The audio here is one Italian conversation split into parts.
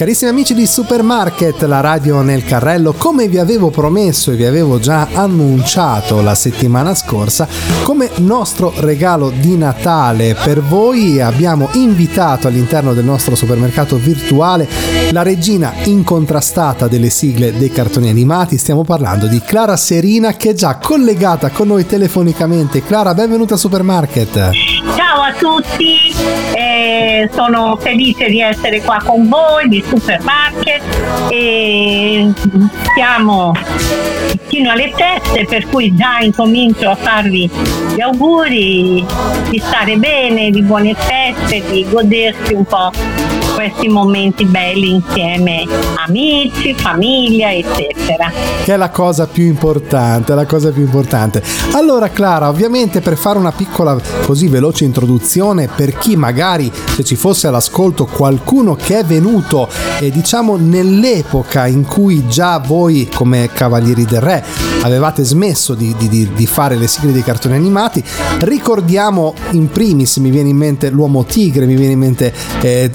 Carissimi amici di Supermarket, la radio nel carrello, come vi avevo promesso e vi avevo già annunciato la settimana scorsa, come nostro regalo di Natale per voi abbiamo invitato all'interno del nostro supermercato virtuale la regina incontrastata delle sigle dei cartoni animati. Stiamo parlando di Clara Serina che è già collegata con noi telefonicamente. Clara, benvenuta a Supermarket. Ciao a tutti, eh, sono felice di essere qua con voi di Supermarket. E siamo fino alle feste per cui già incomincio a farvi gli auguri di stare bene, di buone feste, di godersi un po' questi momenti belli insieme, amici, famiglia, eccetera. Che è la cosa più importante, la cosa più importante. Allora Clara, ovviamente per fare una piccola così veloce introduzione per chi magari se ci fosse all'ascolto qualcuno che è venuto e diciamo nell'epoca in cui già voi come Cavalieri del Re avevate smesso di, di, di fare le sigle dei cartoni animati, ricordiamo in primis, mi viene in mente l'uomo tigre, mi viene in mente eh,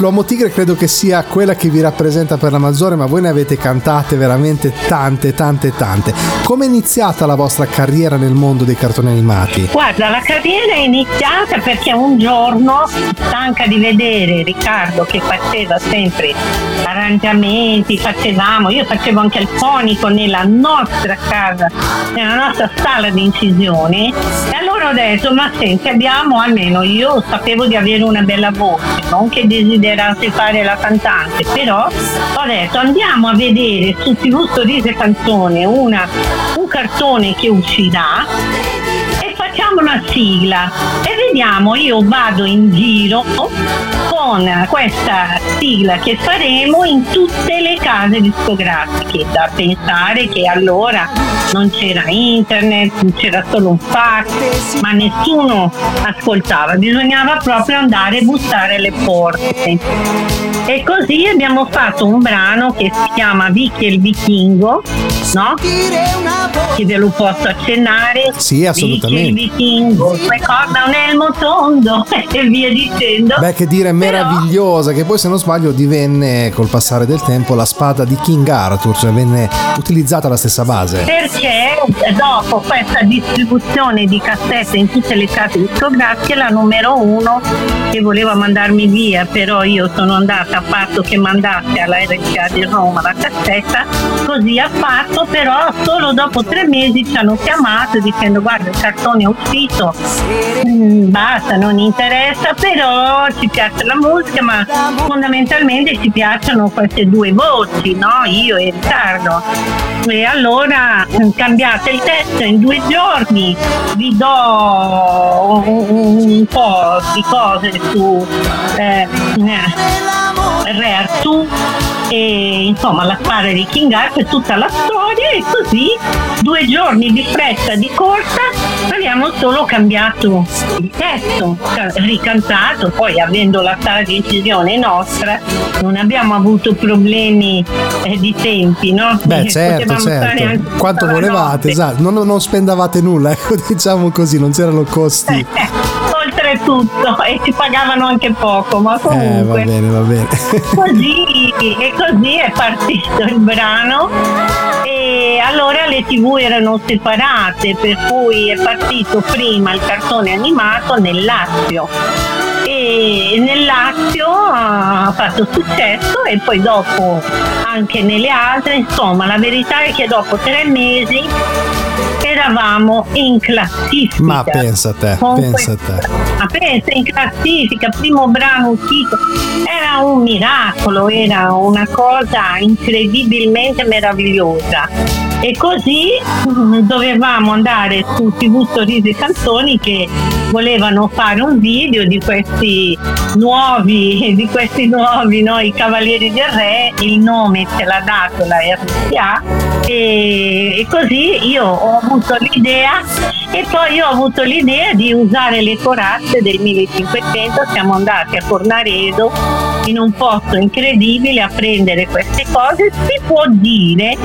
l'uomo tigre credo che sia quella che vi rappresenta per la maggiore, ma voi ne avete cantate veramente tante, tante, tante. Come è iniziata la vostra carriera nel mondo dei cartoni animati? Guarda, la carriera è iniziata perché un giorno, stanca di vedere Riccardo che faceva sempre arrangiamenti, facevamo, io facevo anche il fonico nella nostra casa, nella nostra sala di incisione e allora detto ma senti abbiamo almeno io sapevo di avere una bella voce, non che desiderasse fare la cantante, però ho detto andiamo a vedere su TV Sorrise Canzone una, un cartone che uscirà facciamo una sigla e vediamo, io vado in giro con questa sigla che faremo in tutte le case discografiche, da pensare che allora non c'era internet, c'era solo un fax, ma nessuno ascoltava, bisognava proprio andare a bussare alle porte. E così abbiamo fatto un brano che si chiama Vicky il vichingo, no? Che ve lo posso accennare. Sì, assolutamente. Vicky il vichingo, ricorda un elmo tondo e via dicendo. Beh, che dire meravigliosa, che poi se non sbaglio divenne col passare del tempo la spada di King Arthur, cioè venne utilizzata la stessa base. Perché dopo questa distribuzione di cassette in tutte le case discografiche, la numero uno che voleva mandarmi via, però io sono andata a patto che mandasse alla RCA di Roma la cassetta, così ha fatto, però solo dopo tre mesi ci hanno chiamato dicendo guarda il cartone è uscito, mm, basta, non interessa, però ci piace la musica, ma fondamentalmente ci piacciono queste due voci, no? Io e Riccardo. E allora mm, cambiate il testo in due giorni, vi do un, un po' di cose su eh, Re Artù e insomma la spada di King Arthur e tutta la storia e così due giorni di fretta di corsa abbiamo solo cambiato il testo ricantato poi avendo la sala di incisione nostra non abbiamo avuto problemi eh, di tempi no? beh certo certo. quanto volevate esatto. Non, non spendavate nulla ecco diciamo così non c'erano costi tutto e ci pagavano anche poco, ma comunque. Eh, va bene, va bene. così, e così è partito il brano. E allora le tv erano separate, per cui è partito prima il cartone animato nel Lazio e nel Lazio ha fatto successo e poi dopo anche nelle altre, insomma la verità è che dopo tre mesi eravamo in classifica. Ma pensa a te, pensa a te. Ma pensa in classifica, primo brano uscito. Era un miracolo, era una cosa incredibilmente meravigliosa e così mm, dovevamo andare su TV Sorrisi Canzoni che volevano fare un video di questi nuovi, di questi nuovi no, i Cavalieri del Re, il nome ce l'ha dato la RCA e, e così io ho avuto l'idea e poi ho avuto l'idea di usare le corazze del 1500, siamo andati a Fornaredo in un posto incredibile a prendere queste cose, si può dire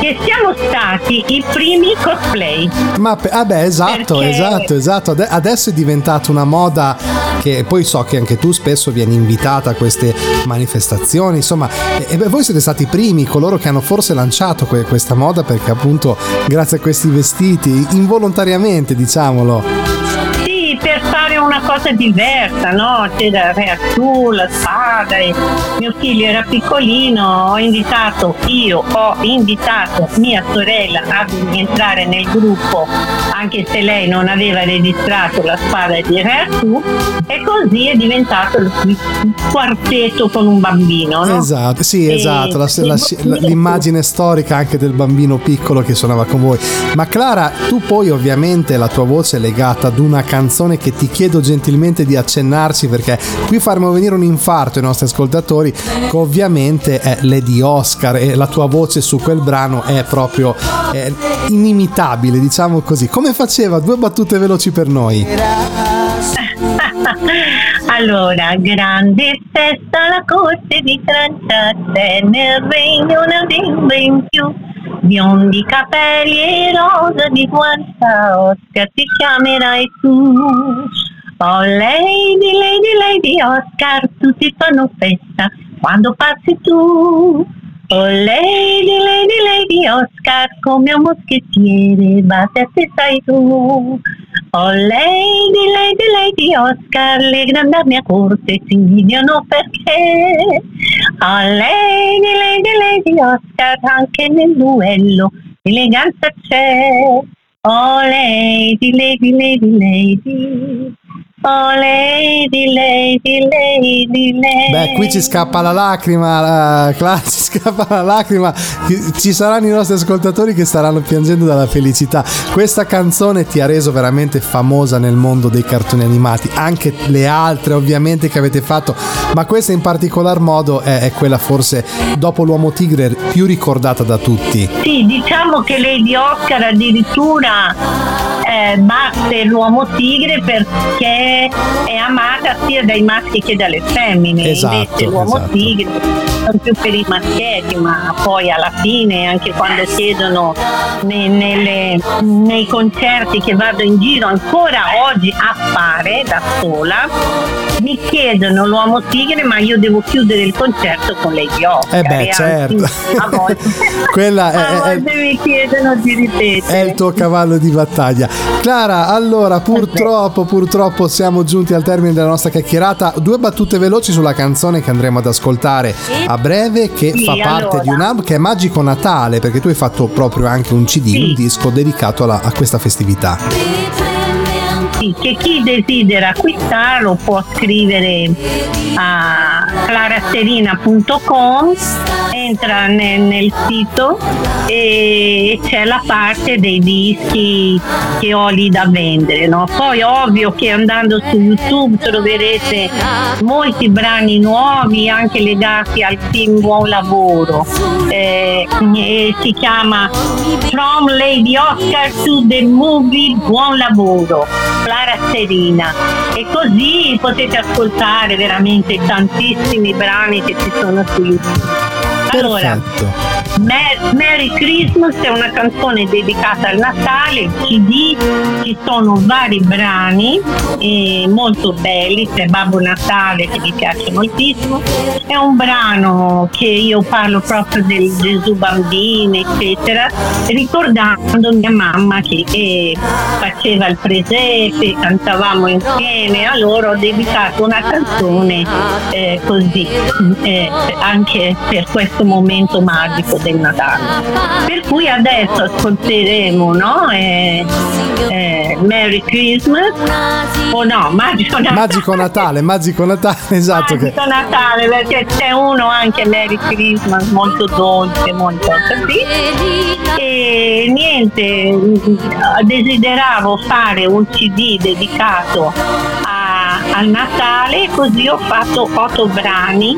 che siamo stati i primi cosplay. Ma ah beh, esatto, Perché... esatto, esatto. Adesso è diventata una moda che poi so che anche tu spesso vieni invitata a queste manifestazioni, insomma, e, e voi siete stati i primi, coloro che hanno forse lanciato que- questa moda perché appunto grazie a questi vestiti, involontariamente diciamolo una cosa diversa, no? C'era Re Artù, la spada, e mio figlio era piccolino, ho invitato, io ho invitato mia sorella a entrare nel gruppo, anche se lei non aveva registrato la spada di Re Artù, e così è diventato il quartetto con un bambino, no? Esatto, sì, esatto, la, la, la, l'immagine storica anche del bambino piccolo che suonava con voi. Ma Clara, tu poi ovviamente la tua voce è legata ad una canzone che ti chiedo gentilmente di accennarci perché qui faremo venire un infarto ai nostri ascoltatori che ovviamente è Lady Oscar e la tua voce su quel brano è proprio è inimitabile diciamo così. Come faceva? Due battute veloci per noi. Allora, grande festa la corte di Francia, nel regno una bimba in più, biondi capelli e rosa di guarda, Oscar ti chiamerai tu. Oh lady, lady, lady Oscar, tutti fanno festa quando passi tu. Oh lady, lady, lady Oscar, come un moschettiere, batte a te tu. Oh lady, lady, lady Oscar, le grandi a corte si invidiano perché. Oh lady, lady, lady Oscar, anche nel duello eleganza c'è. Oh lady, lady, lady, lady. Oh lady, lady, lady, lady. Beh, qui ci scappa la lacrima, la... ci scappa la lacrima. Ci saranno i nostri ascoltatori che staranno piangendo dalla felicità. Questa canzone ti ha reso veramente famosa nel mondo dei cartoni animati, anche le altre ovviamente che avete fatto, ma questa in particolar modo è, è quella forse dopo l'Uomo Tigre più ricordata da tutti. Sì, diciamo che Lady Oscar addirittura eh, batte l'Uomo Tigre perché è amata sia dai maschi che dalle femmine. Esatto, Invece l'uomo esatto. tigre sono più per i maschietti, ma poi alla fine, anche quando chiedono nei, nelle, nei concerti che vado in giro ancora oggi a fare da sola, mi chiedono l'uomo tigre, ma io devo chiudere il concerto con Lady Oscar. Eh beh, certo. Anzi, a volte, Quella è, a è- volte mi chiedono di ripetere. È il tuo cavallo di battaglia. Clara, allora purtroppo, purtroppo siamo giunti al termine della nostra chiacchierata. Due battute veloci sulla canzone che andremo ad ascoltare a breve, che Sì, fa parte allora. di un album che è Magico Natale, perché tu hai fatto proprio anche un CD, Sì. un disco dedicato alla- a questa festività. Sì, che chi desidera acquistarlo può scrivere a clarasterina.com, entra nel, nel sito e c'è la parte dei dischi che ho lì da vendere. no? Poi ovvio che andando su YouTube troverete molti brani nuovi anche legati al film Buon Lavoro. Eh, e si chiama From Lady Oscar to the Movie Buon Lavoro, Clara Serina. E così potete ascoltare veramente tantissimi brani che ci sono YouTube. Allora, Perfetto. Mer- Merry Christmas è una canzone dedicata al Natale, il CD, ci sono vari brani eh, molto belli, c'è Babbo Natale che mi piace moltissimo, è un brano che io parlo proprio del Gesù bambino eccetera, ricordando mia mamma che, che faceva il presepe, cantavamo insieme, allora ho dedicato una canzone eh, così, eh, anche per questo momento magico del Natale. Per cui adesso ascolteremo no? Eh, eh, Merry Christmas o no, Magico Natale. Magico Natale, Magico Natale, esatto. Che... Magico Natale perché c'è uno anche Merry Christmas molto dolce, molto così. E niente, desideravo fare un CD dedicato a- al Natale, così ho fatto otto brani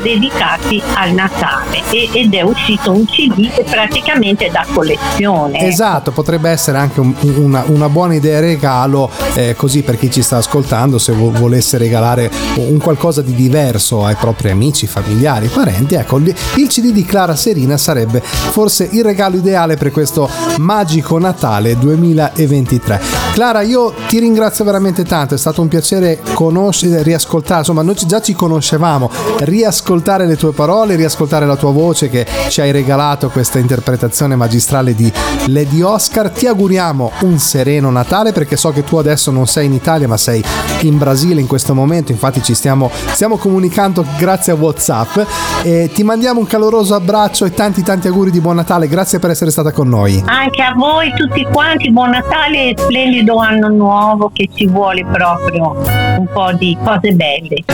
dedicati al Natale e- ed è uscito un CD praticamente da collezione. Esatto, potrebbe essere anche un- una, una buona idea regalo, eh, così per chi ci sta ascoltando, se vo- volesse regalare un qualcosa di diverso ai propri amici, familiari, parenti, ecco, il CD di Clara Serina sarebbe forse il regalo ideale per questo magico Natale 2023. Clara, io ti ringrazio veramente tanto, è stato un piacere conoscere, riascoltare, insomma noi già ci conoscevamo, riascoltare le tue parole, riascoltare la tua voce che ci hai regalato questa interpretazione magistrale di Lady Oscar. Ti auguriamo un sereno Natale perché so che tu adesso non sei in Italia ma sei in Brasile in questo momento, infatti ci stiamo, stiamo comunicando grazie a Whatsapp e ti mandiamo un caloroso abbraccio e tanti tanti auguri di buon Natale, grazie per essere stata con noi. Anche a voi tutti quanti, buon Natale e splendido anno nuovo che ci vuole proprio un po' di cose belle.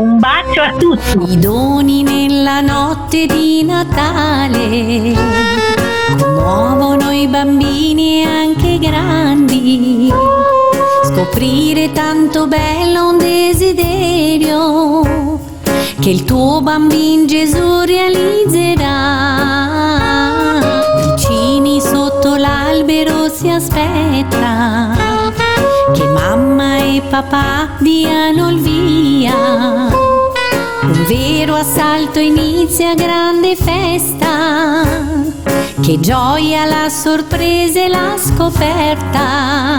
Un bacio a tutti. I doni nella notte di Natale commuovono i bambini anche grandi. Scoprire tanto bello un desiderio che il tuo bambino Gesù realizzerà. Vicini sotto l'albero si aspetta papà diano il via. Un vero assalto inizia grande festa, che gioia la sorpresa e la scoperta.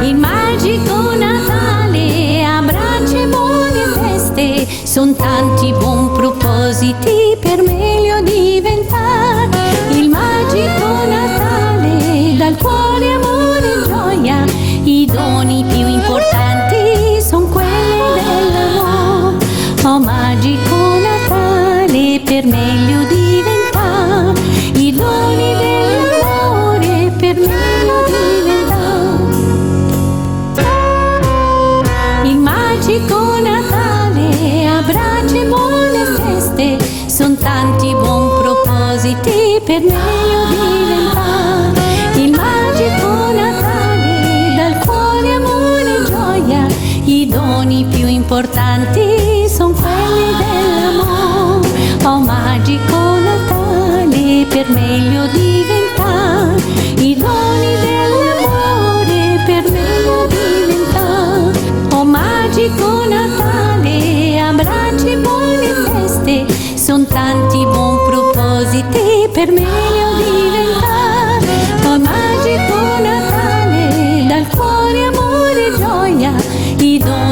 Il magico Natale abbraccia e buone feste, son tanti buon propositi per meglio diventare. Il magico Natale dal cuore Magico Natale per meglio diventare, i doni dell'amore per meglio diventare. Il magico Natale abbraccia buone feste, son tanti buon propositi per meglio per meglio diventare, i doni dell'amore per meglio diventare. Oh magico Natale, abbracci buone feste, son tanti buon propositi per meglio diventare. Oh magico Natale, dal cuore amore gioia, i doni